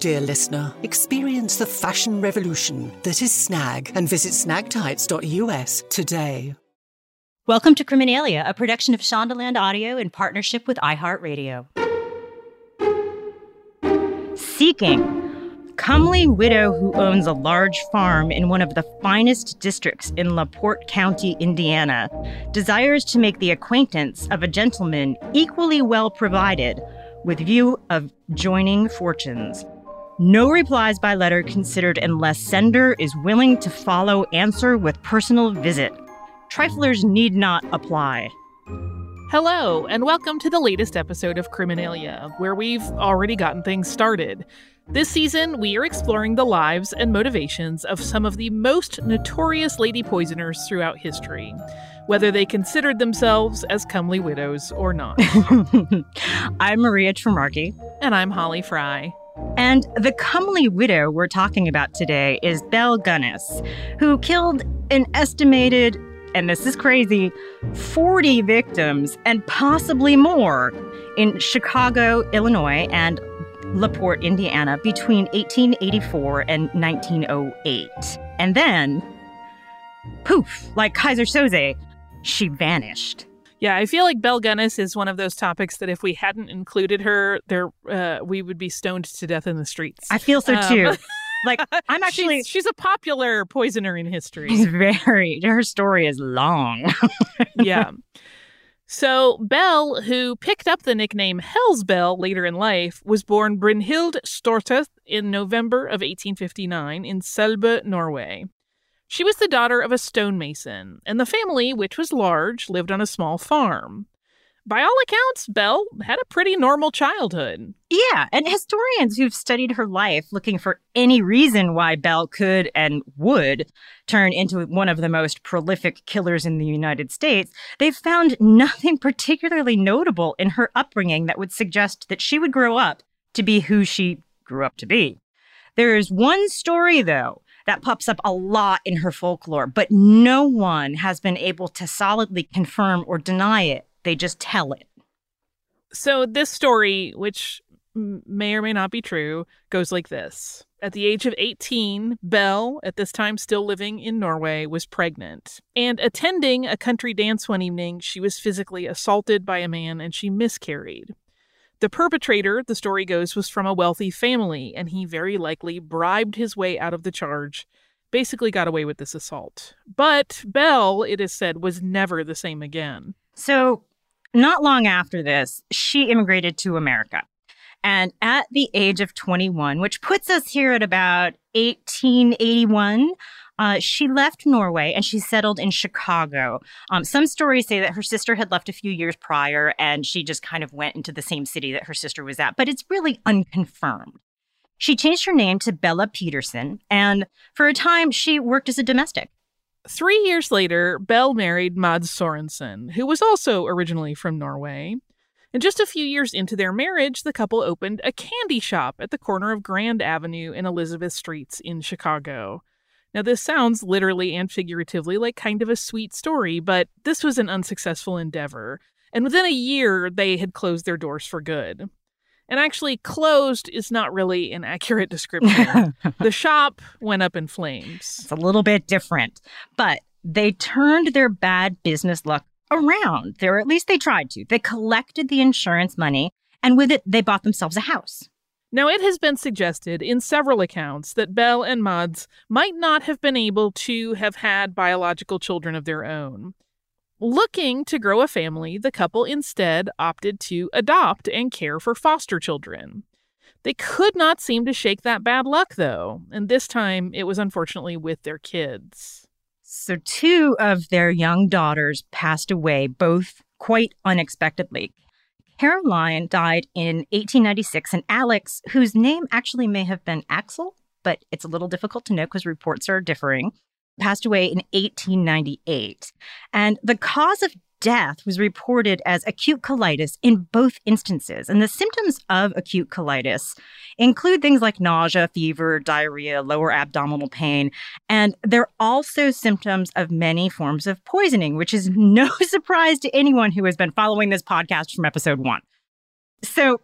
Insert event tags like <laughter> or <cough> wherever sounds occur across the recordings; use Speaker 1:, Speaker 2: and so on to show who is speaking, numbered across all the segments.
Speaker 1: dear listener. Experience the fashion revolution that is Snag and visit snagtights.us today.
Speaker 2: Welcome to Criminalia, a production of Shondaland Audio in partnership with iHeartRadio. Seeking. Comely widow who owns a large farm in one of the finest districts in LaPorte County, Indiana, desires to make the acquaintance of a gentleman equally well provided with view of joining fortunes. No replies by letter considered unless sender is willing to follow answer with personal visit. Triflers need not apply.
Speaker 3: Hello, and welcome to the latest episode of Criminalia, where we've already gotten things started. This season, we are exploring the lives and motivations of some of the most notorious lady poisoners throughout history, whether they considered themselves as comely widows or not. <laughs>
Speaker 2: I'm Maria Trimarchi.
Speaker 3: And I'm Holly Frey.
Speaker 2: And the comely widow we're talking about today is Belle Gunness, who killed an estimated, and this is crazy, 40 victims and possibly more in Chicago, Illinois, and LaPorte, Indiana, between 1884 and 1908. And then, poof, like Keyser Söze, she vanished.
Speaker 3: Yeah, I feel like Belle Gunness is one of those topics that if we hadn't included her, there uh, we would be stoned to death in the streets.
Speaker 2: I feel so too. Um, <laughs> like I'm <laughs> actually
Speaker 3: she's, she's, a popular poisoner in history.
Speaker 2: She's <laughs> very her story is long.
Speaker 3: yeah. So Belle, who picked up the nickname Hell's Belle later in life, was born Brynhild Størset in November of 1859 in Selbu, Norway. She was the daughter of a stonemason, and the family, which was large, lived on a small farm. By all accounts, Belle had a pretty normal childhood.
Speaker 2: Yeah, and historians who've studied her life looking for any reason why Belle could and would turn into one of the most prolific killers in the United States, they've found nothing particularly notable in her upbringing that would suggest that she would grow up to be who she grew up to be. There is one story, though, that pops up a lot in her folklore, but no one has been able to solidly confirm or deny it. They just tell it.
Speaker 3: So, this story, which may or may not be true, goes like this. At the age of 18, Belle, at this time still living in Norway, was pregnant. And attending a country dance one evening, she was physically assaulted by a man and she miscarried. The perpetrator, the story goes, was from a wealthy family, and he very likely bribed his way out of the charge, basically got away with this assault. But Belle, it is said, was never the same again.
Speaker 2: So, not long after this, she immigrated to America. And at the age of 21, which puts us here at about 1881, uh, she left Norway and she settled in Chicago. Um, some stories say that her sister had left a few years prior and she just kind of went into the same city that her sister was at, but it's really unconfirmed. She changed her name to Bella Peterson, and for a time she worked as a domestic.
Speaker 3: Three years later, Belle married Mads Sorensen, who was also originally from Norway. And just a few years into their marriage, the couple opened a candy shop at the corner of Grand Avenue and Elizabeth Streets in Chicago. Now, this sounds literally and figuratively like kind of a sweet story, but this was an unsuccessful endeavor. And within a year, they had closed their doors for good. And actually, closed is not really an accurate <laughs> description. <laughs> the shop went up in flames.
Speaker 2: It's a little bit different, but they turned their bad business luck around, or at least they tried to. They collected the insurance money, and with it, they bought themselves a house.
Speaker 3: Now, it has been suggested in several accounts that Belle and Mads might not have been able to have had biological children of their own. Looking to grow a family, the couple instead opted to adopt and care for foster children. They could not seem to shake that bad luck, though, and this time it was unfortunately with their kids.
Speaker 2: So, two of their young daughters passed away, both quite unexpectedly. Caroline died in 1896, and Alex, whose name actually may have been Axel, but it's a little difficult to know because reports are differing, passed away in 1898. And the cause of death was reported as acute colitis in both instances. And the symptoms of acute colitis include things like nausea, fever, diarrhea, lower abdominal pain. And they're also symptoms of many forms of poisoning, which is <laughs> no surprise to anyone who has been following this podcast from episode one. So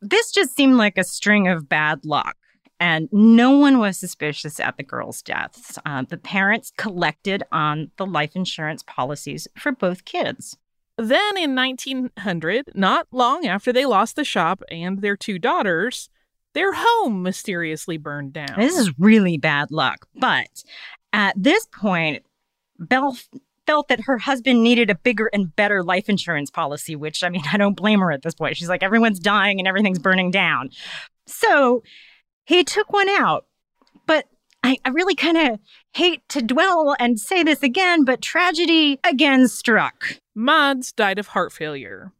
Speaker 2: this just seemed like a string of bad luck and no one was suspicious at the girls' deaths. Uh, the parents collected on the life insurance policies for both kids.
Speaker 3: Then in 1900, not long after they lost the shop and their two daughters, their home mysteriously burned down.
Speaker 2: This is really bad luck. But at this point, Belle felt that her husband needed a bigger and better life insurance policy, which I mean, <laughs> I don't blame her at this point. She's like, everyone's dying and everything's burning down. So he took one out. But I, I really kind of hate to dwell and say this again, but tragedy again struck.
Speaker 3: Mads died of heart failure.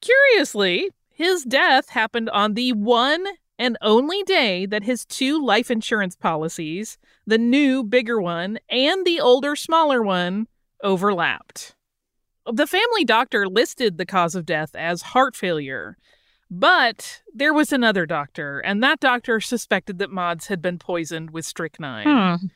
Speaker 3: Curiously, his death happened on the one and only day that his two life insurance policies, the new, bigger one, and the older, smaller one, overlapped. The family doctor listed the cause of death as heart failure, but there was another doctor, and that doctor suspected that Mads had been poisoned with strychnine.
Speaker 2: Hmm.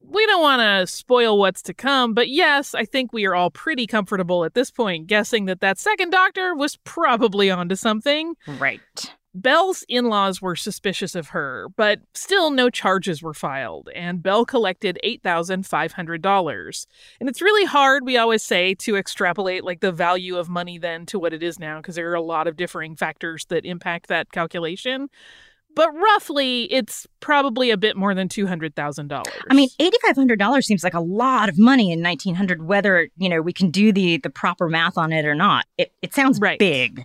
Speaker 3: We don't want to spoil what's to come, but yes, I think we are all pretty comfortable at this point guessing that that second doctor was probably onto something.
Speaker 2: Right.
Speaker 3: Belle's in laws were suspicious of her, but still no charges were filed, and Belle collected $8,500. And it's really hard, we always say, to extrapolate like the value of money then to what it is now, because there are a lot of differing factors that impact that calculation. But roughly, it's probably a bit more than $200,000.
Speaker 2: I mean, $8,500 seems like a lot of money in 1900, whether, you know, we can do the, the proper math on it or not. It, it sounds
Speaker 3: right.
Speaker 2: big.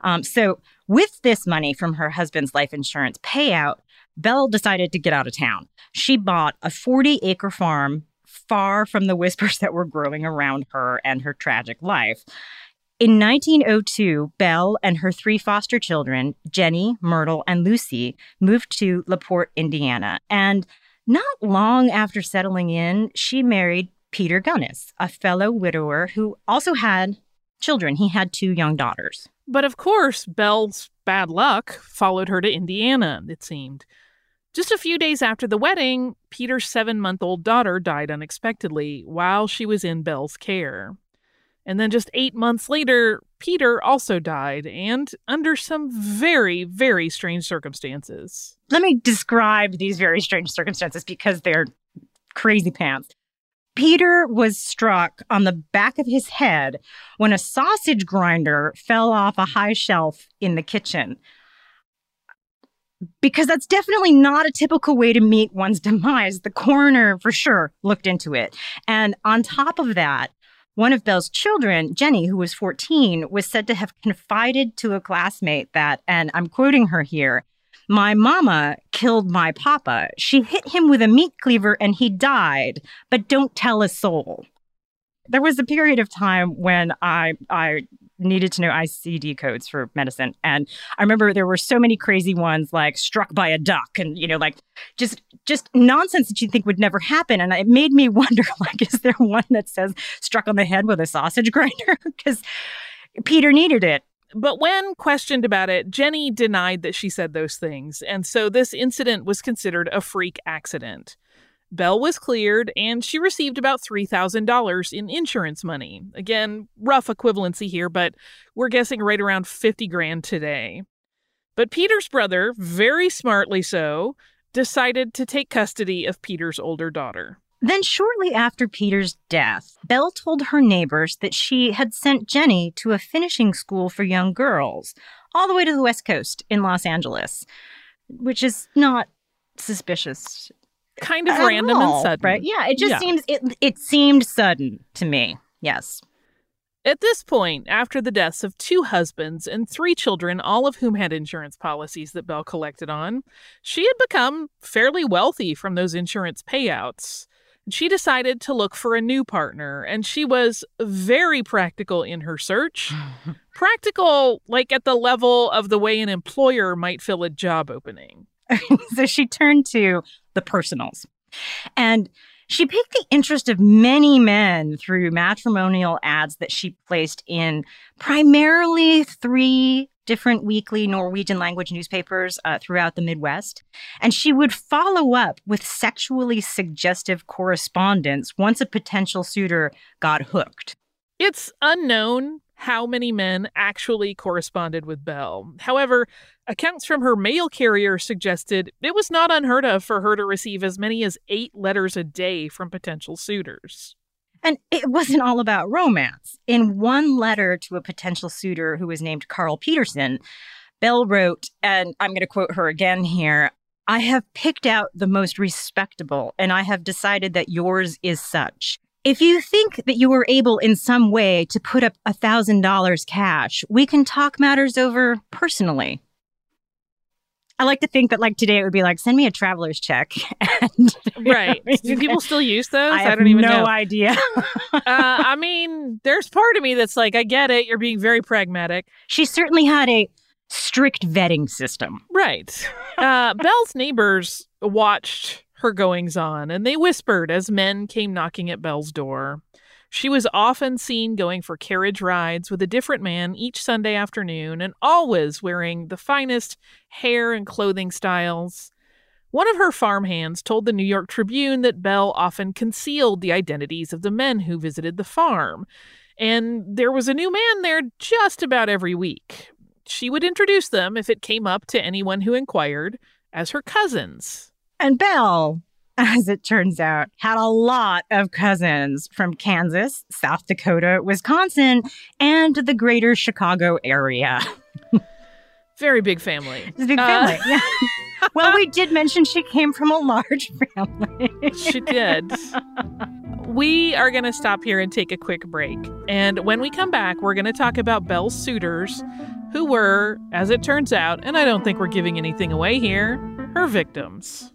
Speaker 2: Um, so with this money from her husband's life insurance payout, Belle decided to get out of town. She bought a 40 acre farm far from the whispers <laughs> that were growing around her and her tragic life. In 1902, Belle and her three foster children, Jenny, Myrtle, and Lucy, moved to LaPorte, Indiana. And not long after settling in, she married Peter Gunness, a fellow widower who also had children. He had two young daughters.
Speaker 3: But of course, Belle's bad luck followed her to Indiana, it seemed. Just a few days after the wedding, Peter's seven month old daughter died unexpectedly while she was in Belle's care. And then just eight months later, Peter also died, and under some very, very strange circumstances.
Speaker 2: Let me describe these very strange circumstances because they're crazy pants. Peter was struck on the back of his head when a sausage grinder fell off a high shelf in the kitchen. Because that's definitely not a typical way to meet one's <laughs> demise. The coroner, for sure, looked into it. And on top of that, one of Belle's children, Jenny, who was 14, was said to have confided to a classmate that, and I'm quoting her here, my mama killed my papa. She hit him with a meat cleaver and he died, but don't tell a soul. There was a period of time when I I needed to know ICD codes for medicine. And I remember there were so many crazy ones like struck by a duck and, you know, like just just nonsense that you think would never happen. And it made me <laughs> wonder, like, is there one that says struck on the head with a sausage grinder? <laughs> Because Peter needed it.
Speaker 3: But when questioned about it, Jenny denied that she said those things, and so this incident was considered a freak accident. Belle was cleared, and she received about $3,000 in insurance money. Again, rough equivalency here, but we're guessing right around 50 grand today. But Peter's brother, very smartly so, decided to take custody of Peter's older daughter.
Speaker 2: Then, shortly after Peter's death, Belle told her neighbors that she had sent Jenny to a finishing school for young girls, all the way to the West Coast in Los Angeles, which is not suspicious.
Speaker 3: Kind of random
Speaker 2: all,
Speaker 3: and sudden.
Speaker 2: Right? Yeah, it just
Speaker 3: Yeah.
Speaker 2: seems it it seemed sudden to me. Yes.
Speaker 3: At this point, after the deaths of two husbands and three children, all of whom had insurance policies that Belle collected on, she had become fairly wealthy from those insurance payouts. She decided to look for a new partner, and she was very practical in her search. <laughs> practical, like at the level of the way an employer might fill a job opening. <laughs>
Speaker 2: so she turned to the personals. And she piqued the interest of many men through matrimonial ads that she placed in primarily three different weekly Norwegian language newspapers uh, throughout the Midwest. And she would follow up with sexually suggestive correspondence once a potential suitor got hooked.
Speaker 3: It's unknown how many men actually corresponded with Belle. However, accounts from her mail carrier suggested it was not unheard of for her to receive as many as eight letters a day from potential suitors.
Speaker 2: And it wasn't all about romance. In one letter to a potential suitor who was named Carl Peterson, Belle wrote, and I'm going to quote her again here I have picked out the most respectable, and I have decided that yours is such. If you think that you are able in some way to put up a $1,000 cash, we can talk matters over personally. I like to think that, like today, it would be like, send me a traveler's check. <laughs> And, <laughs>
Speaker 3: Right. <laughs> Do people still use those?
Speaker 2: I, have
Speaker 3: don't even know.
Speaker 2: no
Speaker 3: know.
Speaker 2: idea.
Speaker 3: uh, I mean, there's part of me that's like, I get it. You're being very pragmatic.
Speaker 2: she certainly had a strict vetting system.
Speaker 3: Right. Uh, Belle's neighbors watched her goings on and they whispered as men came knocking at Belle's door. She was often seen going for carriage rides with a different man each Sunday afternoon and always wearing the finest hair and clothing styles. One of her farmhands told the New York Tribune that Belle often concealed the identities of the men who visited the farm, and there was a new man there just about every week. She would introduce them, if it came up to anyone who inquired, as her cousins.
Speaker 2: And Belle, as it turns out, had a lot of cousins from Kansas, South Dakota, Wisconsin, and the greater Chicago area. <laughs>
Speaker 3: Very big family.
Speaker 2: It's a big
Speaker 3: Uh,
Speaker 2: family. yeah. <laughs> well, we did mention she came from a large <laughs> family.
Speaker 3: She did. We are going to stop here and take a quick break. And when we come back, we're going to talk about Belle's suitors, who were, as it turns out, and I don't think we're giving anything away here, her victims.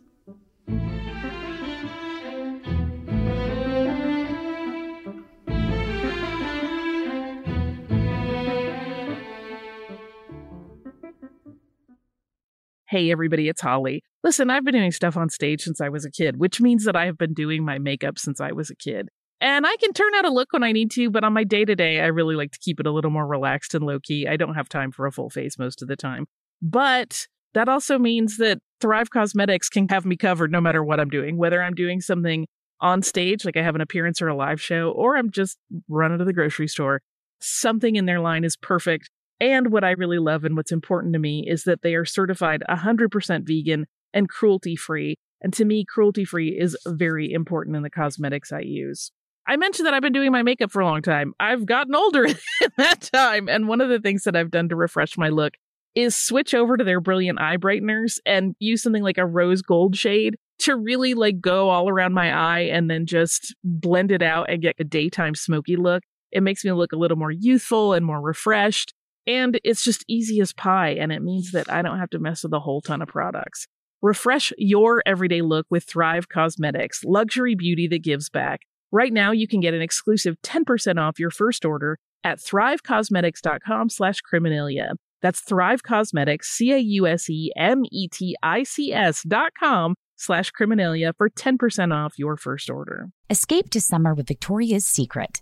Speaker 3: Hey, everybody, it's Holly. Listen, I've been doing stuff on stage since I was a kid, which means that I have been doing my makeup since I was a kid. And I can turn out a look when I need to, but on my day to day, I really like to keep it a little more relaxed and low key. I don't have time for a full face most of the time. But that also means that Thrive Causemetics can have me covered no matter what I'm doing, whether I'm doing something on stage, like I have an appearance or a live show, or I'm just running to the grocery store. something in their line is perfect. And what I really love and what's important to me is that they are certified 100% vegan and cruelty free. And to me, cruelty free is very important in the cosmetics I use. I mentioned that I've been doing my makeup for a long time. I've gotten older <laughs> in that time. And one of the things that I've done to refresh my look is switch over to their brilliant eye brighteners and use something like a rose gold shade to really like go all around my eye and then just blend it out and get a daytime smoky look. It makes me look a little more youthful and more refreshed. And it's just easy as pie. And it means that I don't have to mess with a whole ton of products. Refresh your everyday look with Thrive Causemetics, luxury beauty that gives back. Right now, you can get an exclusive 10% off your first order at thrivecausemetics.com slash criminalia. That's Thrive Causemetics, C-A-U-S-E-M-E-T-I-C-S dot com slash criminalia for 10% off your first order.
Speaker 4: Escape to summer with Victoria's Secret.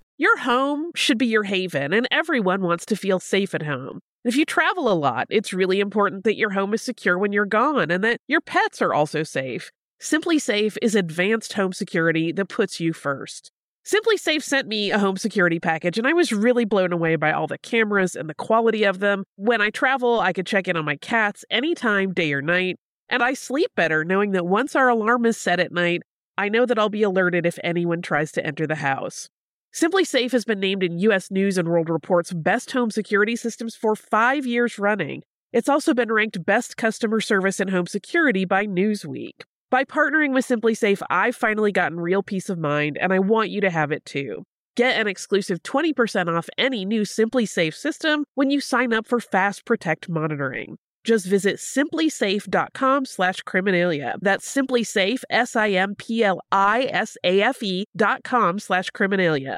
Speaker 5: Your home should be your haven, and everyone wants to feel safe at home. If you travel a lot, it's really important that your home is secure when you're gone and that your pets are also safe. SimpliSafe is advanced home security that puts you first. SimpliSafe sent me a home security package, and I was really blown away by all the cameras and the quality of them. When I travel, I can check in on my cats anytime, day or night, and I sleep better knowing that once our alarm is set at night, I know that I'll be alerted if anyone tries to enter the house. SimpliSafe has been named in US News and World Report's best home security systems for five years running. It's also been ranked best customer service in home security by Newsweek. By partnering with SimpliSafe, I've finally gotten real peace of mind, and I want you to have it too. Get an exclusive 20% off any new SimpliSafe system when you sign up for Fast Protect monitoring. Just visit simplisafe.com slash criminalia. That's simplysafe, S-I-M-P-L-I-S-A-F-E dot com slash criminalia.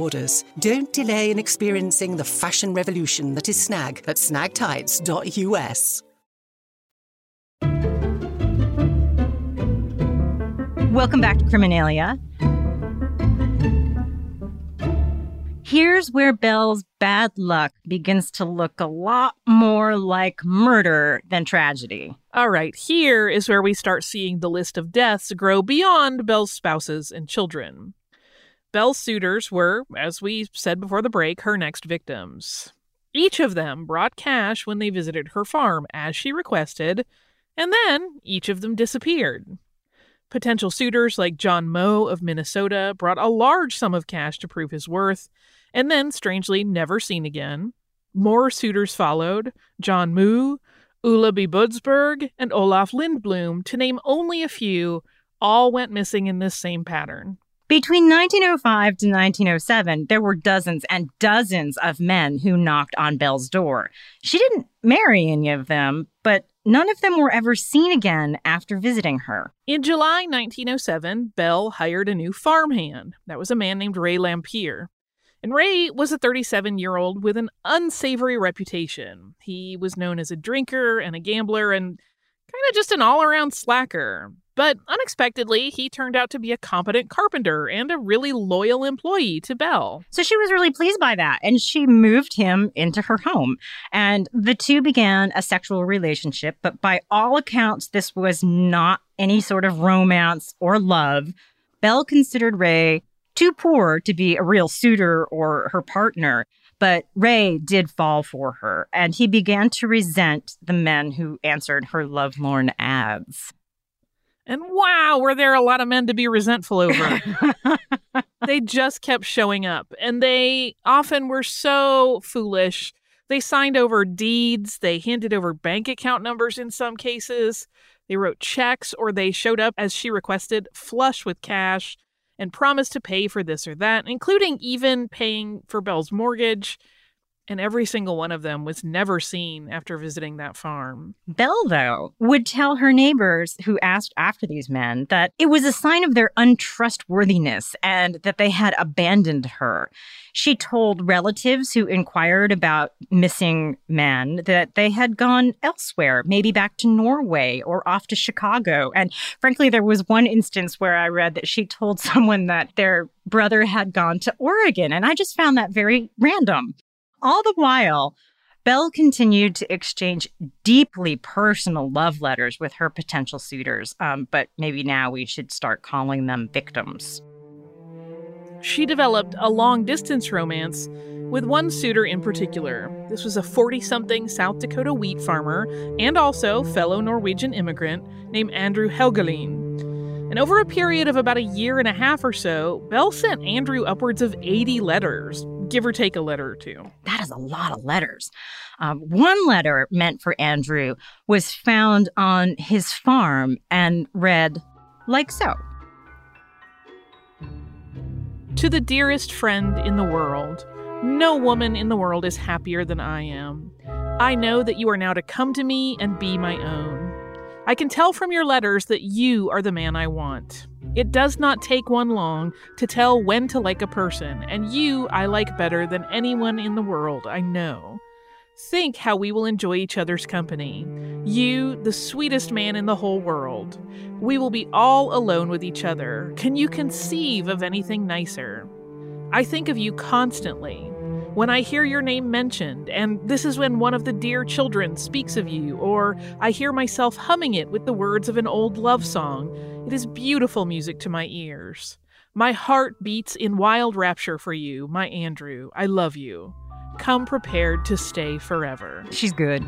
Speaker 1: orders orders. Don't delay in experiencing the fashion revolution that is Snag at snagtights.us.
Speaker 2: Welcome back to Criminalia. Here's where Belle's bad luck begins to look a lot more like murder than tragedy.
Speaker 3: All right, here is where we start seeing the list of deaths grow beyond Belle's spouses and children. Belle's suitors were, as we said before the break, her next victims. Each of them brought cash when they visited her farm, as she requested, and then each of them disappeared. Potential suitors like John Moe of Minnesota brought a large sum of cash to prove his worth, and then, strangely, never seen again. More suitors followed John Moe, Ole B. Budsberg, and Olaf Lindblom, to name only a few, all went missing in this same pattern.
Speaker 2: Between 1905 to 1907, there were dozens and dozens of men who knocked on Belle's door. She didn't marry any of them, but none of them were ever seen again after visiting her.
Speaker 3: In July 1907, Belle hired a new farmhand. That was a man named Ray Lamphere. And Ray was a 37 year old with an unsavory reputation. He was known as a drinker and a gambler and kind of just an all around slacker. But unexpectedly, he turned out to be a competent carpenter and a really loyal employee to Belle.
Speaker 2: So she was really pleased by that, and she moved him into her home. And the two began a sexual relationship, but by all accounts, this was not any sort of romance or love. Belle considered Ray too poor to be a real suitor or her partner. But Ray did fall for her, and he began to resent the men who answered her lovelorn ads.
Speaker 3: And wow, were there a lot of men to be resentful over? <laughs> they just kept showing up, and they often were so foolish. They signed over deeds, they handed over bank account numbers in some cases, they wrote checks, or they showed up as she requested, flush with cash and promised to pay for this or that, including even paying for Belle's mortgage. And every single one of them was never seen after visiting that farm.
Speaker 2: Belle, though, would tell her neighbors who asked after these men that it was a sign of their untrustworthiness and that they had abandoned her. She told relatives who inquired about missing men that they had gone elsewhere, maybe back to Norway or off to Chicago. And frankly, there was one instance where I read that she told <laughs> someone that their brother had gone to Oregon. And I just found that very random. All the while, Belle continued to exchange deeply personal love letters with her potential suitors, um, but maybe now we should start calling them victims.
Speaker 3: She developed a long distance romance with one suitor in particular. This was a 40 something South Dakota wheat farmer and also fellow Norwegian immigrant named Andrew Helgelien. And over a period of about a year and a half or so, Belle sent Andrew upwards of 80 letters, give or take a letter or two.
Speaker 2: That is a lot of letters. Um, one letter meant for Andrew was found on his farm and read like so
Speaker 3: To the dearest friend in the world, no woman in the world is happier than I am. I know that you are now to come to me and be my own. I can tell from your letters that you are the man I want. It does not take one long to tell when to like a person, and you I like better than anyone in the world, I know. Think how we will enjoy each other's company. You, the sweetest man in the whole world. We will be all alone with each other. Can you conceive of anything nicer? I think of you constantly. When I hear your name mentioned, and this is when one of the dear children speaks of you, or I hear myself humming it with the words of an old love song, it is beautiful music to my ears. My heart beats in wild rapture for you, my Andrew. I love you. Come prepared to stay forever.
Speaker 2: She's good.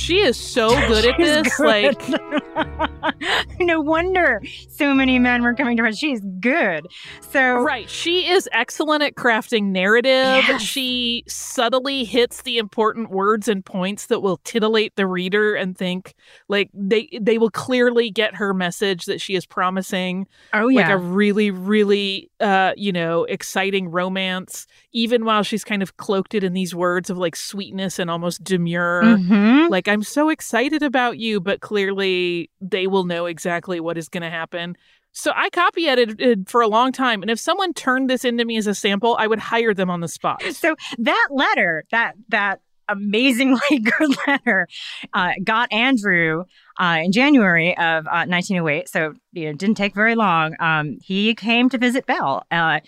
Speaker 3: She is so <laughs> good at this.
Speaker 2: good.
Speaker 3: Like, <laughs>
Speaker 2: no wonder so many men were coming to her. She's good. So
Speaker 3: right, she is excellent at crafting narrative.
Speaker 2: Yes.
Speaker 3: She subtly hits the important words and points that will titillate the reader and think like they they will clearly get her message that she is promising
Speaker 2: oh
Speaker 3: like
Speaker 2: yeah,
Speaker 3: a really really uh you know exciting romance even while she's kind of cloaked it in these words of like sweetness and almost demure
Speaker 2: Mhm.
Speaker 3: like i'm so excited about you but clearly they will know exactly what is going to happen So I copy edited for a long time, and if someone turned this into me as a sample, I would hire them on the spot.
Speaker 2: So that letter, that that amazingly <laughs> good letter, uh, got Andrew uh, in January of uh, 1908. So you know, didn't take very long. Um, he came to visit Belle, uh,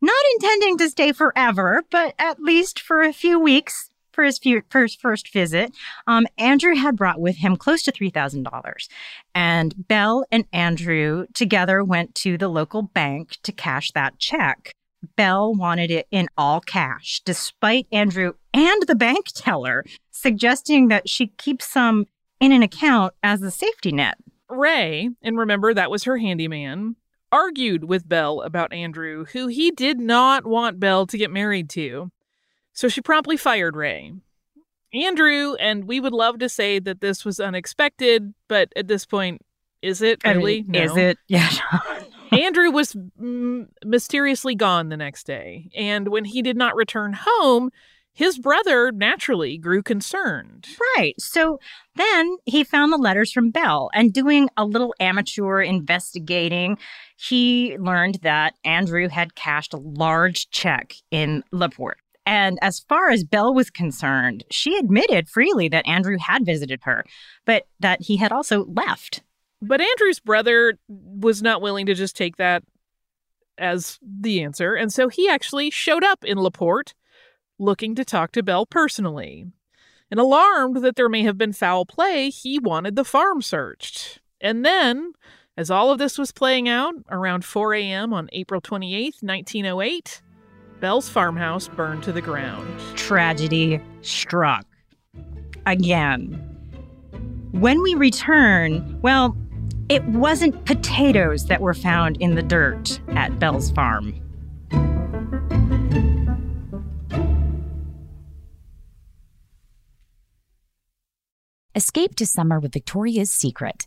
Speaker 2: not intending to stay forever, but at least for a few weeks for his few, first first visit, um, Andrew had brought with him close to three thousand dollars, and Belle and Andrew together went to the local bank to cash that check. Belle wanted it in all cash, despite Andrew and the bank teller suggesting that she keep some in an account as a safety net.
Speaker 3: Ray, and remember that was her handyman, argued with Belle about Andrew, who he did not want Belle to get married to. So she promptly fired Ray. Andrew, and we would love to say that this was unexpected, but at this point, is it really?
Speaker 2: I mean, Is it? Yeah. <laughs>
Speaker 3: Andrew was mm, mysteriously gone the next day, and when he did not return home, his brother naturally grew concerned.
Speaker 2: Right. So then he found the letters from Belle, and doing a little amateur investigating, he learned that Andrew had cashed a large check in Laporte. And as far as Belle was concerned, she admitted freely that Andrew had visited her, but that he had also left.
Speaker 3: But Andrew's brother was not willing to just take that as the answer, and so he actually showed up in Laporte looking to talk to Belle personally. And alarmed that there may have been foul play, he wanted the farm searched. And then, as all of this was playing out, around 4 a.m. on April 28, 1908, Belle's farmhouse burned to the ground.
Speaker 2: Tragedy struck. Again. When we return, well, it wasn't potatoes that were found in the dirt at Belle's farm.
Speaker 4: Escape to summer with Victoria's Secret.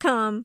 Speaker 6: Come.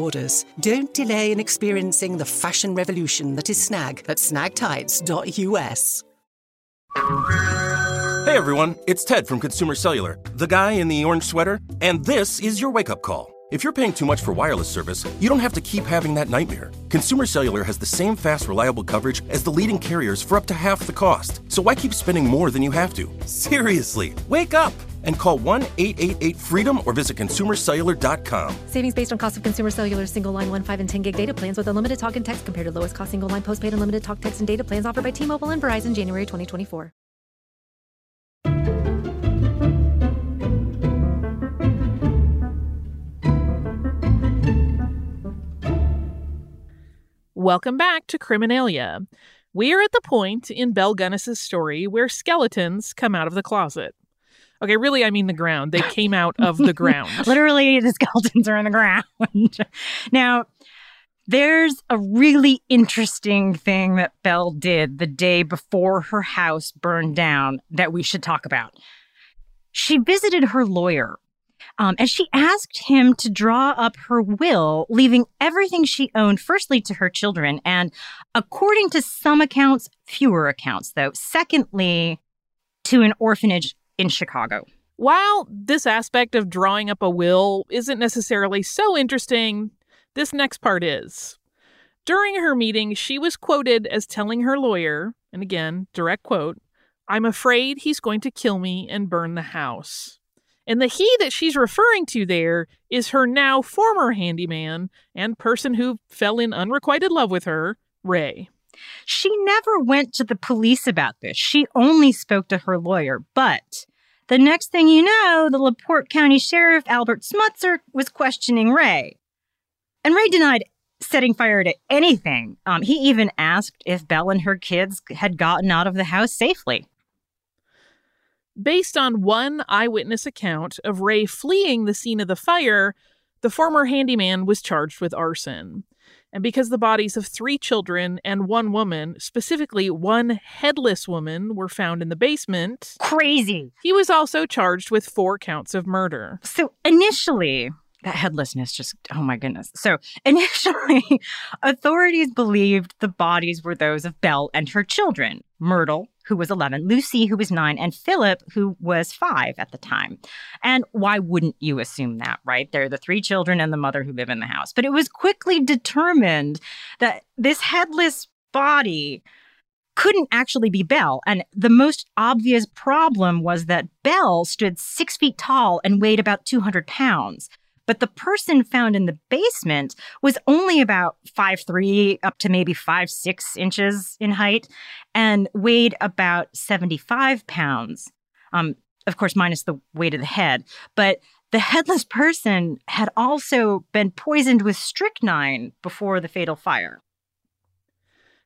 Speaker 1: orders. Don't delay in experiencing the fashion revolution that is Snag at snagtights.us.
Speaker 7: Hey everyone, it's Ted from Consumer Cellular, the guy in the orange sweater, and this is your wake up call. If you're paying too much for wireless service, you don't have to keep having that nightmare. Consumer Cellular has the same fast, reliable coverage as the leading carriers for up to half the cost. So why keep spending more than you have to? Seriously, wake up! And call 1 888 freedom or visit consumercellular.com.
Speaker 8: Savings based on cost of consumer cellular single line 1, 5, and 10 gig data plans with unlimited talk and text compared to lowest cost single line postpaid unlimited talk, text, and data plans offered by T Mobile and Verizon January 2024.
Speaker 3: Welcome back to Criminalia. We are at the point in Belle Gunness's story where skeletons come out of the closet. Okay, really, I mean the ground. They came out of the ground. <laughs>
Speaker 2: Literally, the skeletons are in the ground. <laughs> now, there's a really interesting thing that Belle did the day before her house burned down that we should talk about. She visited her lawyer um, and she asked him to draw up her will, leaving everything she owned firstly to her children, and according to some accounts, fewer accounts though, secondly, to an orphanage in Chicago.
Speaker 3: While this aspect of drawing up a will isn't necessarily so interesting, this next part is. During her meeting, she was quoted as telling her lawyer, and again, direct quote, I'm afraid he's going to kill me and burn the house. And the he that she's referring to there is her now former handyman and person who fell in unrequited love with her, Ray.
Speaker 2: She never went to the police about this. She only spoke to her lawyer. But the next thing you know, the LaPorte County Sheriff Albert Smutzer was questioning Ray. And Ray denied setting fire to anything. Um, he even asked if Belle and her kids had gotten out of the house safely.
Speaker 3: Based on one eyewitness account of Ray fleeing the scene of the fire, the former handyman was charged with arson. And because the bodies of three children and one woman, specifically one headless woman, were found in the basement.
Speaker 2: Crazy.
Speaker 3: He was also charged with four counts of murder.
Speaker 2: So initially, that headlessness just, oh my goodness. So initially, <laughs> authorities believed the bodies were those of Belle and her children Myrtle, who was 11, Lucy, who was nine, and Philip, who was five at the time. And why wouldn't you assume that, right? They're the three children and the mother who live in the house. But it was quickly determined that this headless body couldn't actually be Belle. And the most obvious problem was that Belle stood six feet tall and weighed about 200 pounds. But the person found in the basement was only about five three up to maybe five six inches in height and weighed about 75 pounds. Um, of course, minus the weight of the head. But the headless person had also been poisoned with strychnine before the fatal fire.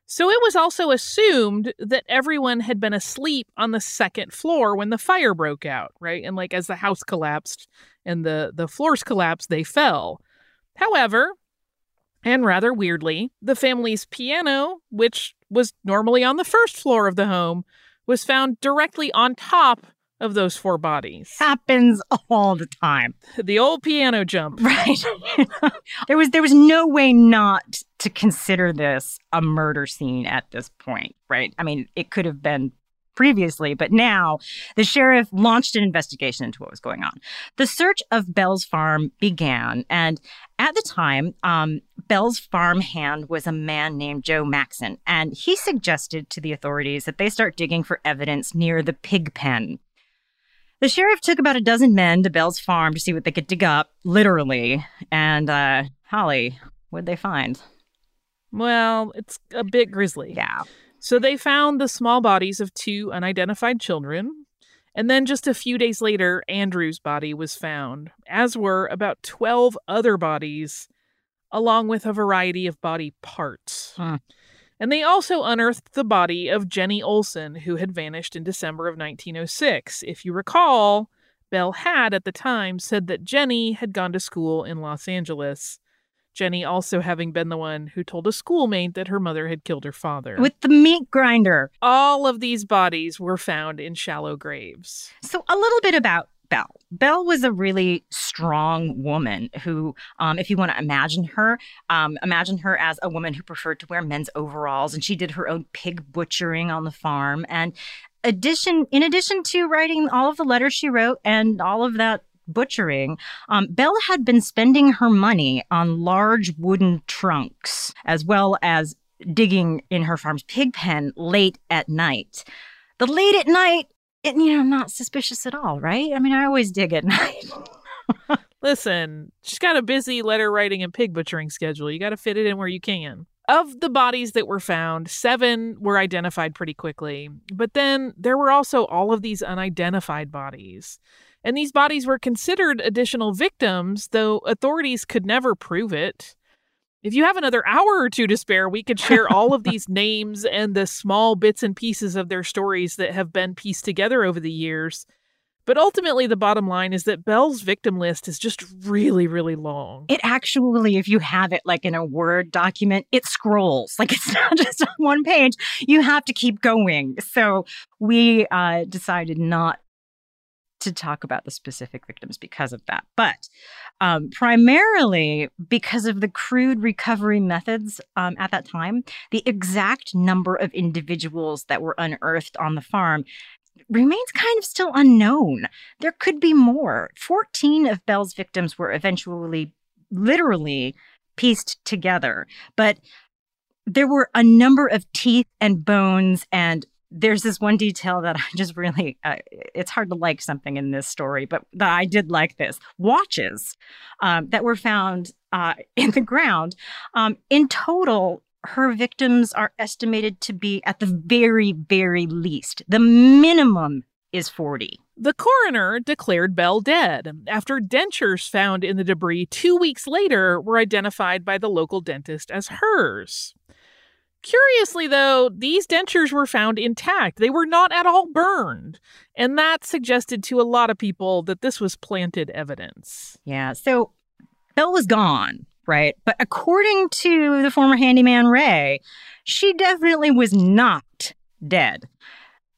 Speaker 3: So it was also assumed that everyone had been asleep on the second floor when the fire broke out, right? And like as the house collapsed and the, the floors collapsed, they fell. However, and rather weirdly, the family's piano, which was normally on the first floor of the home, was found directly on top of those four bodies.
Speaker 2: Happens all the time.
Speaker 3: The old piano jump.
Speaker 2: Right. <laughs> there was there was no way not to consider this a murder scene at this point, right? I mean, it could have been previously, but now the sheriff launched an investigation into what was going on. The search of Belle's farm began, and at the time, um, Belle's farm hand was a man named Joe Maxson, and he suggested to the authorities that they start digging for evidence near the pig pen. The sheriff took about a dozen men to Belle's farm to see what they could dig up, literally. And, uh, Holly, what'd they find?
Speaker 3: Well, it's a bit grisly.
Speaker 2: Yeah.
Speaker 3: So they found the small bodies of two unidentified children. And then just a few days later, Andrew's body was found, as were about 12 other bodies, along with a variety of body parts.
Speaker 2: Huh.
Speaker 3: And they also unearthed the body of Jenny Olson, who had vanished in December of 1906. If you recall, Belle had at the time said that Jenny had gone to school in Los Angeles. Jenny also having been the one who told a schoolmate that her mother had killed her father.
Speaker 2: With the meat grinder.
Speaker 3: All of these bodies were found in shallow graves.
Speaker 2: So, a little bit about Belle. Belle was a really strong woman who, um, if you want to imagine her, um, imagine her as a woman who preferred to wear men's overalls, and she did her own pig butchering on the farm. And addition, in addition to writing all of the letters she wrote and all of that butchering, um, Belle had been spending her money on large wooden trunks, as well as digging in her farm's pig pen late at night. The late at night it, you know, not suspicious at all, right? I mean, I always dig at <laughs> night.
Speaker 3: Listen, she's got a busy letter writing and pig butchering schedule. You got to fit it in where you can. Of the bodies that were found, seven were identified pretty quickly. But then there were also all of these unidentified bodies. And these bodies were considered additional victims, though authorities could never prove it. If you have another hour or two to spare, we could share all of <laughs> these names and the small bits and pieces of their stories that have been pieced together over the years. But ultimately, the bottom line is that Belle's victim list is just really, really long.
Speaker 2: It actually, if you have it like in a Word document, it scrolls. Like it's <laughs> not just on one page. You have to keep going. So we uh, decided not to talk about the specific victims because of that. But um, primarily because of the crude recovery methods um, at that time, the exact number of individuals that were unearthed on the farm remains kind of still unknown. There could be more. 14 of Belle's victims were eventually literally pieced together, but there were a number of teeth and bones and there's this one detail that <laughs> I just really, uh, it's hard to like something in this story, but that I did like this watches um, that were found uh, in the ground. Um, in total, her victims are estimated to be at the very, very least. The minimum is 40.
Speaker 3: The coroner declared Belle dead after dentures found in the debris two weeks later were identified by the local dentist as hers. Curiously, though, these dentures were found intact. They were not at all burned. And that suggested to a lot of people that this was planted evidence.
Speaker 2: Yeah. So Belle was gone, right? But according to the former handyman Ray, she definitely was not dead.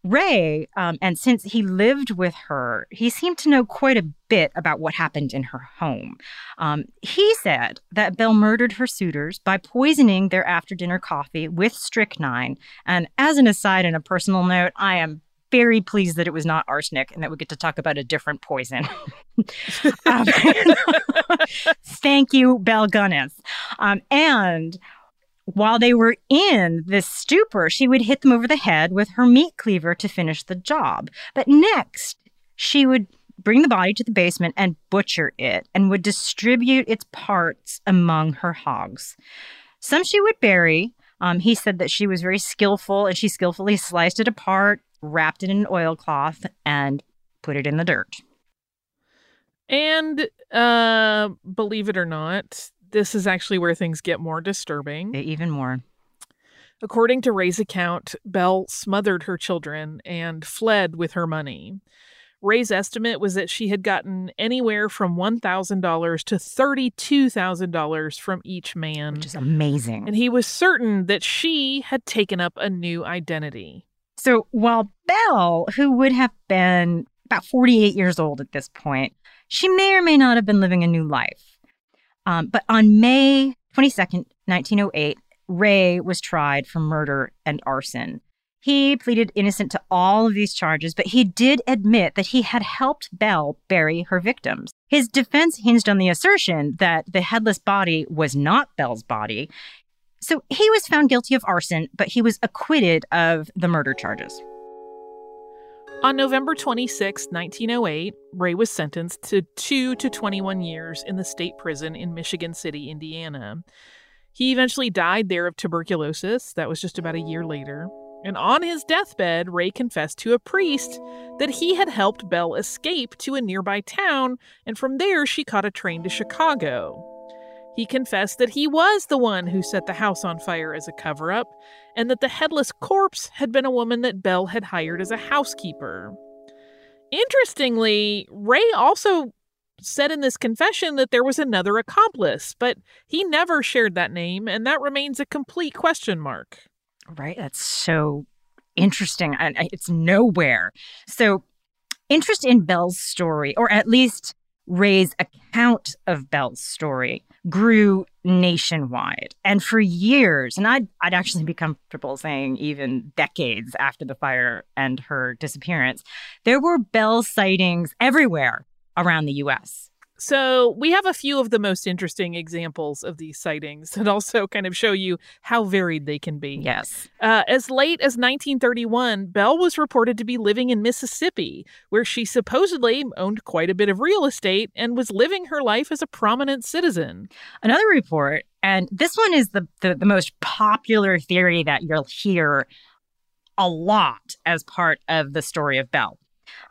Speaker 2: Ray, um, and since he lived with her, he seemed to know quite a bit about what happened in her home. Um, he said that Belle murdered her suitors by poisoning their after dinner coffee with strychnine. And as an aside and a personal note, I am very pleased that it was not arsenic and that we get to talk about a different poison. <laughs> <laughs> um, <laughs> thank you, Belle Gunness. Um, and while they were in this stupor, she would hit them over the head with her meat cleaver to finish the job. But next, she would bring the body to the basement and butcher it and would distribute its parts among her hogs. Some she would bury. Um, he said that she was very skillful and she skillfully sliced it apart, wrapped it in an oilcloth, and put it in the dirt.
Speaker 3: And uh, believe it or not, this is actually where things get more disturbing.
Speaker 2: Even more.
Speaker 3: According to Ray's account, Belle smothered her children and fled with her money. Ray's estimate was that she had gotten anywhere from $1,000 to $32,000 from each man.
Speaker 2: Which is amazing.
Speaker 3: And he was certain that she had taken up a new identity.
Speaker 2: So while Belle, who would have been about 48 years old at this point, she may or may not have been living a new life. Um, but on May 22nd, 1908, Ray was tried for murder and arson. He pleaded innocent to all of these charges, but he did admit that he had helped Belle bury her victims. His defense hinged on the assertion that the headless body was not Belle's body. So he was found guilty of arson, but he was acquitted of the murder charges.
Speaker 3: On November 26, 1908, Ray was sentenced to 2 to 21 years in the state prison in Michigan City, Indiana. He eventually died there of tuberculosis. That was just about a year later. And on his deathbed, Ray confessed to a priest that he had helped Belle escape to a nearby town, and from there she caught a train to Chicago. He confessed that he was the one who set the house on fire as a cover up, and that the headless corpse had been a woman that Belle had hired as a housekeeper. Interestingly, Ray also said in this confession that there was another accomplice, but he never shared that name, and that remains a complete question mark.
Speaker 2: Right? That's so interesting. I, I, uh, it's nowhere. So, interest in Belle's story, or at least Ray's account of Belle's story, grew nationwide. And for years, and I'd, I'd actually be comfortable saying even decades after the fire and her disappearance, there were Belle sightings everywhere around the US.
Speaker 3: So, we have a few of the most interesting examples of these sightings that also kind of show you how varied they can be.
Speaker 2: Yes.
Speaker 3: Uh, as late as 1931, Belle was reported to be living in Mississippi, where she supposedly owned quite a bit of real estate and was living her life as a prominent citizen.
Speaker 2: Another report, and this one is the, the, the most popular theory that you'll hear a lot as part of the story of Belle.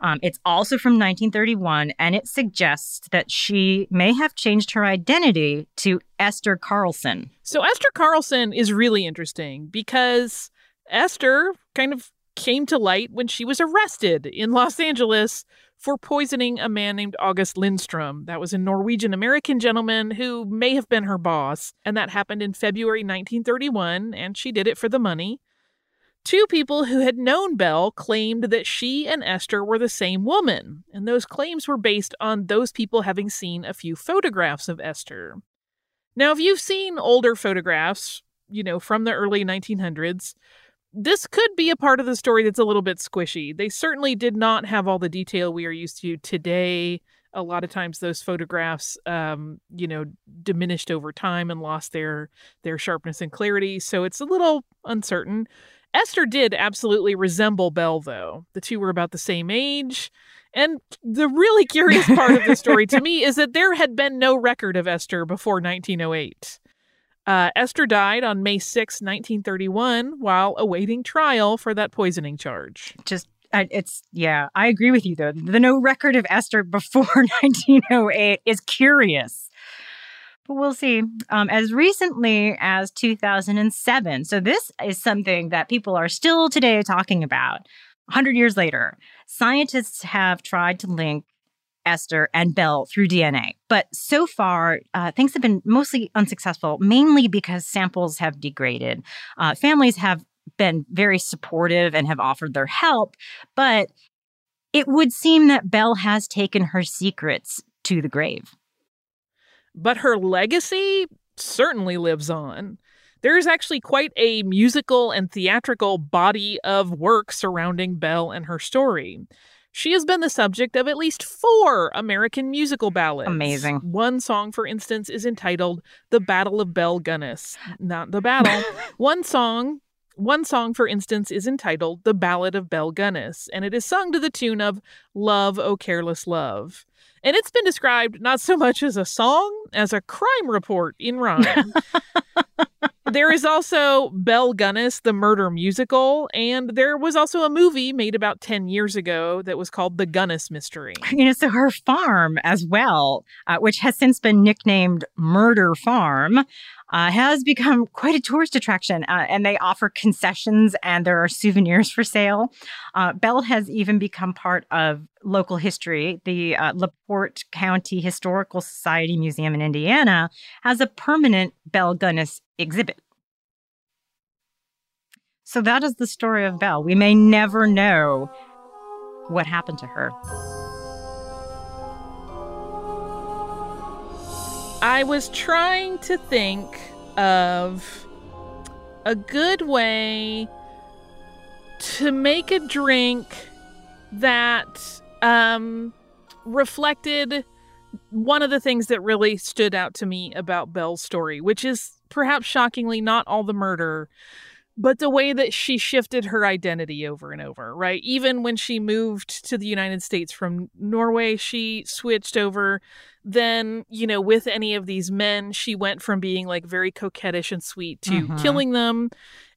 Speaker 2: Um, it's also from 1931, and it suggests that she may have changed her identity to Esther Carlson.
Speaker 3: So, Esther Carlson is really interesting because Esther kind of came to light when she was arrested in Los Angeles for poisoning a man named August Lindstrom. That was a Norwegian American gentleman who may have been her boss. And that happened in February 1931, and she did it for the money. Two people who had known Belle claimed that she and Esther were the same woman, and those claims were based on those people having seen a few photographs of Esther. Now, if you've seen older photographs, you know, from the early 1900s, this could be a part of the story that's a little bit squishy. They certainly did not have all the detail we are used to today. A lot of times, those photographs, um, you know, diminished over time and lost their their sharpness and clarity. So it's a little uncertain. Esther did absolutely resemble Belle, though. The two were about the same age. And the really curious <laughs> part of the story to me is that there had been no record of Esther before 1908. Uh, Esther died on May 6, 1931, while awaiting trial for that poisoning charge.
Speaker 2: Just it's yeah, I agree with you though. The no record of Esther before <laughs> 1908 is curious. But we'll see. Um, as recently as 2007. So, this is something that people are still today talking about. 100 years later, scientists have tried to link Esther and Belle through DNA. But so far, uh, things have been mostly unsuccessful, mainly because samples have degraded. Uh, families have been very supportive and have offered their help, but it would seem that Belle has taken her secrets to the grave
Speaker 3: but her legacy certainly lives on. There is actually quite a musical and theatrical body of work surrounding Belle and her story. She has been the subject of at least four American musical ballads.
Speaker 2: Amazing.
Speaker 3: One song, for instance, is entitled The Battle of Belle Gunness. Not the battle. <laughs> one song one song, for instance, is entitled The Ballad of Belle Gunness, and it is sung to the tune of Love, O Careless Love. And it's been described not so much as a song as a crime report in rhyme. <laughs> there is also Belle Gunness, the murder musical, and there was also a movie made about 10 years ago that was called The Gunness Mystery.
Speaker 2: You know, so her farm as well, uh, which has since been nicknamed Murder Farm, uh, has become quite a tourist attraction, uh, and they offer concessions and there are souvenirs for sale. Uh, Belle has even become part of local history. The uh, LaPorte County Historical Society Museum in Indiana has a permanent Belle Gunness exhibit. So that is the story of Belle. We may never know what happened to her.
Speaker 3: I was trying to think of a good way to make a drink that um, reflected one of the things that really stood out to me about Belle's story, which is perhaps shockingly not all the murder, but the way that she shifted her identity over and over, right? Even when she moved to the United States from Norway, she switched over. Then, you know, with any of these men, she went from being like very coquettish and sweet to
Speaker 2: Mhm.
Speaker 3: killing them.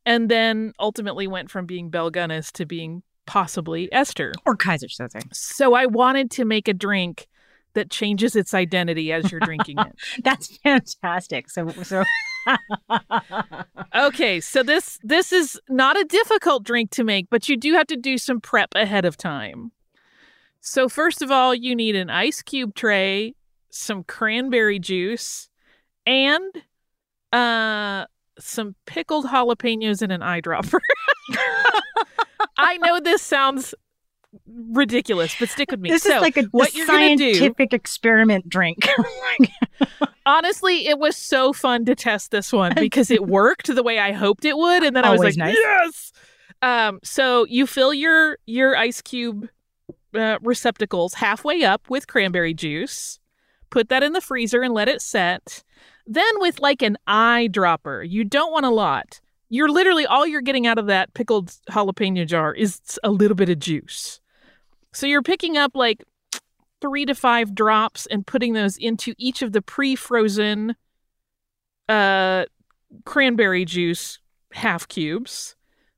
Speaker 3: And then ultimately went from being Belle Gunness to being possibly Esther.
Speaker 2: Or Keyser Söze.
Speaker 3: So I wanted to make a drink that changes its identity as you're drinking it. <laughs>
Speaker 2: That's fantastic. So so
Speaker 3: Okay, so this this is not a difficult drink to make, but you do have to do some prep ahead of time. So first of all, you need an ice cube tray, some cranberry juice, and uh some pickled jalapenos in an eyedropper. <laughs> I know this sounds ridiculous, but stick with me.
Speaker 2: this
Speaker 3: so
Speaker 2: is like a,
Speaker 3: what
Speaker 2: a
Speaker 3: you're gonna do
Speaker 2: scientific experiment drink. <laughs>
Speaker 3: Honestly, it was so fun to test this one because it worked the way I hoped it would, and then I was like,
Speaker 2: nice.
Speaker 3: "Yes!" Um, so you fill your your ice cube uh, receptacles halfway up with cranberry juice. Put that in the freezer and let it set. Then with like an eyedropper, you don't want a lot. You're literally all you're getting out of that pickled jalapeno jar is a little bit of juice. So you're picking up like three to five drops and putting those into each of the pre-frozen uh cranberry juice half cubes.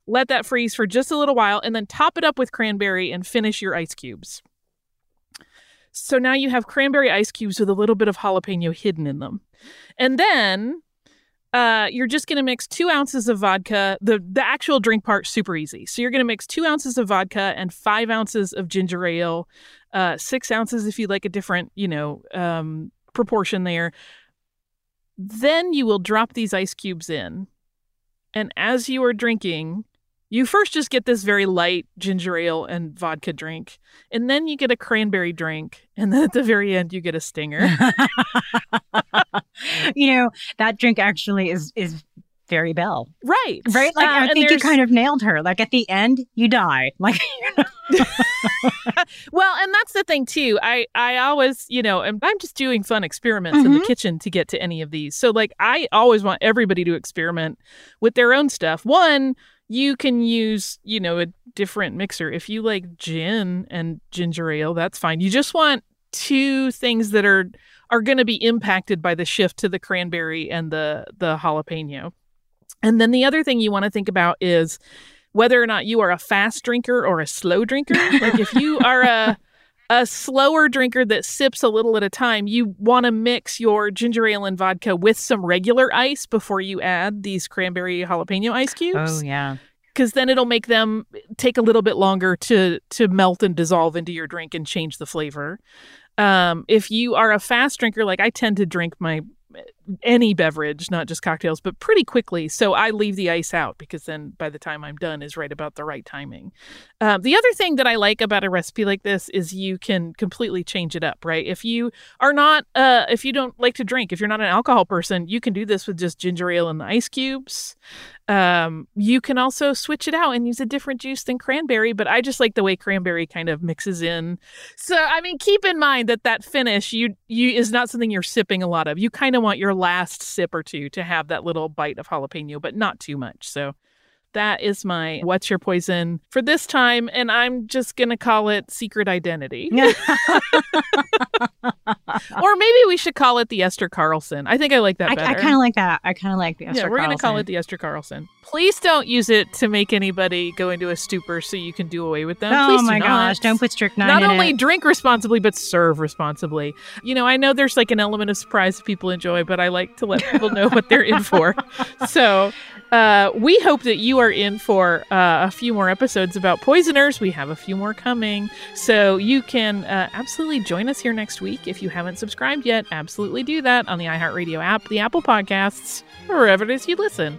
Speaker 3: Let that freeze for just a little while and then top it up with cranberry and finish your ice cubes. So now you have cranberry ice cubes with a little bit of jalapeno hidden in them. And then uh, you're just going to mix two ounces of vodka. The the actual drink part super easy. So you're going to mix two ounces of vodka and five ounces of ginger ale, uh, six ounces if you like a different you know um, proportion there. Then you will drop these ice cubes in, and as you are drinking, you first just get this very light ginger ale and vodka drink, and then you get a cranberry drink, and then at the very end you get a stinger. <laughs> <laughs>
Speaker 2: you know, that drink actually is is very Belle.
Speaker 3: Right.
Speaker 2: Right? Like
Speaker 3: Uh,
Speaker 2: I think you kind of nailed her. Like at the end, you die. <laughs> Like <laughs>
Speaker 3: well, and that's the thing too. I I always, you know, and I'm just doing fun experiments in the
Speaker 2: Mhm.
Speaker 3: kitchen to get to any of these. So like I always want everybody to experiment with their own stuff. One, you can use, you know, a different mixer. If you like gin and ginger ale, that's fine. You just want two things that are are going to be impacted by the shift to the cranberry and the the jalapeno. And then the other thing you want to think about is whether or not you are a fast drinker or a slow drinker. like if you are a a slower drinker that sips a little at a time, you want to mix your ginger ale and vodka with some regular ice before you add these cranberry jalapeno ice cubes.
Speaker 2: Oh yeah.
Speaker 3: Because then it'll make them take a little bit longer to to melt and dissolve into your drink and change the flavor. Um, if you are a fast drinker, like I tend to drink my any beverage, not just cocktails, but pretty quickly. So I leave the ice out because then by the time I'm done is right about the right timing. Um, the other thing that I like about a recipe like this is you can completely change it up, right? If you are not, uh, if you don't like to drink, if you're not an alcohol person, you can do this with just ginger ale and the ice cubes. Um, you can also switch it out and use a different juice than cranberry, but I just like the way cranberry kind of mixes in. So I mean, keep in mind that that finish you you is not something you're sipping a lot of. You kind of want your last sip or two to have that little bite of jalapeno, but not too much. So that is my what's your poison for this time, and I'm just gonna call it secret identity. <laughs> or maybe we should call it the Esther Carlson. I think I like that
Speaker 2: I,
Speaker 3: better.
Speaker 2: I kind of like that. I kind of like the Esther yeah,
Speaker 3: we're gonna call
Speaker 2: Carlson.
Speaker 3: it the Esther Carlson. Please don't use it to make anybody go into a stupor so you can do away with them.
Speaker 2: Oh
Speaker 3: Please do
Speaker 2: my
Speaker 3: not.
Speaker 2: gosh! Don't put strychnine
Speaker 3: Not
Speaker 2: in
Speaker 3: only
Speaker 2: it.
Speaker 3: drink responsibly, but serve responsibly. You know, I know there's like an element of surprise that people enjoy, but I like to let people know what they're in for. <laughs> So uh, we hope that you are in for uh, a few more episodes about poisoners. We have a few more coming. So you can uh, absolutely join us here next week. If you haven't subscribed yet, absolutely do that on the iHeartRadio app, the Apple Podcasts, or wherever it is you listen.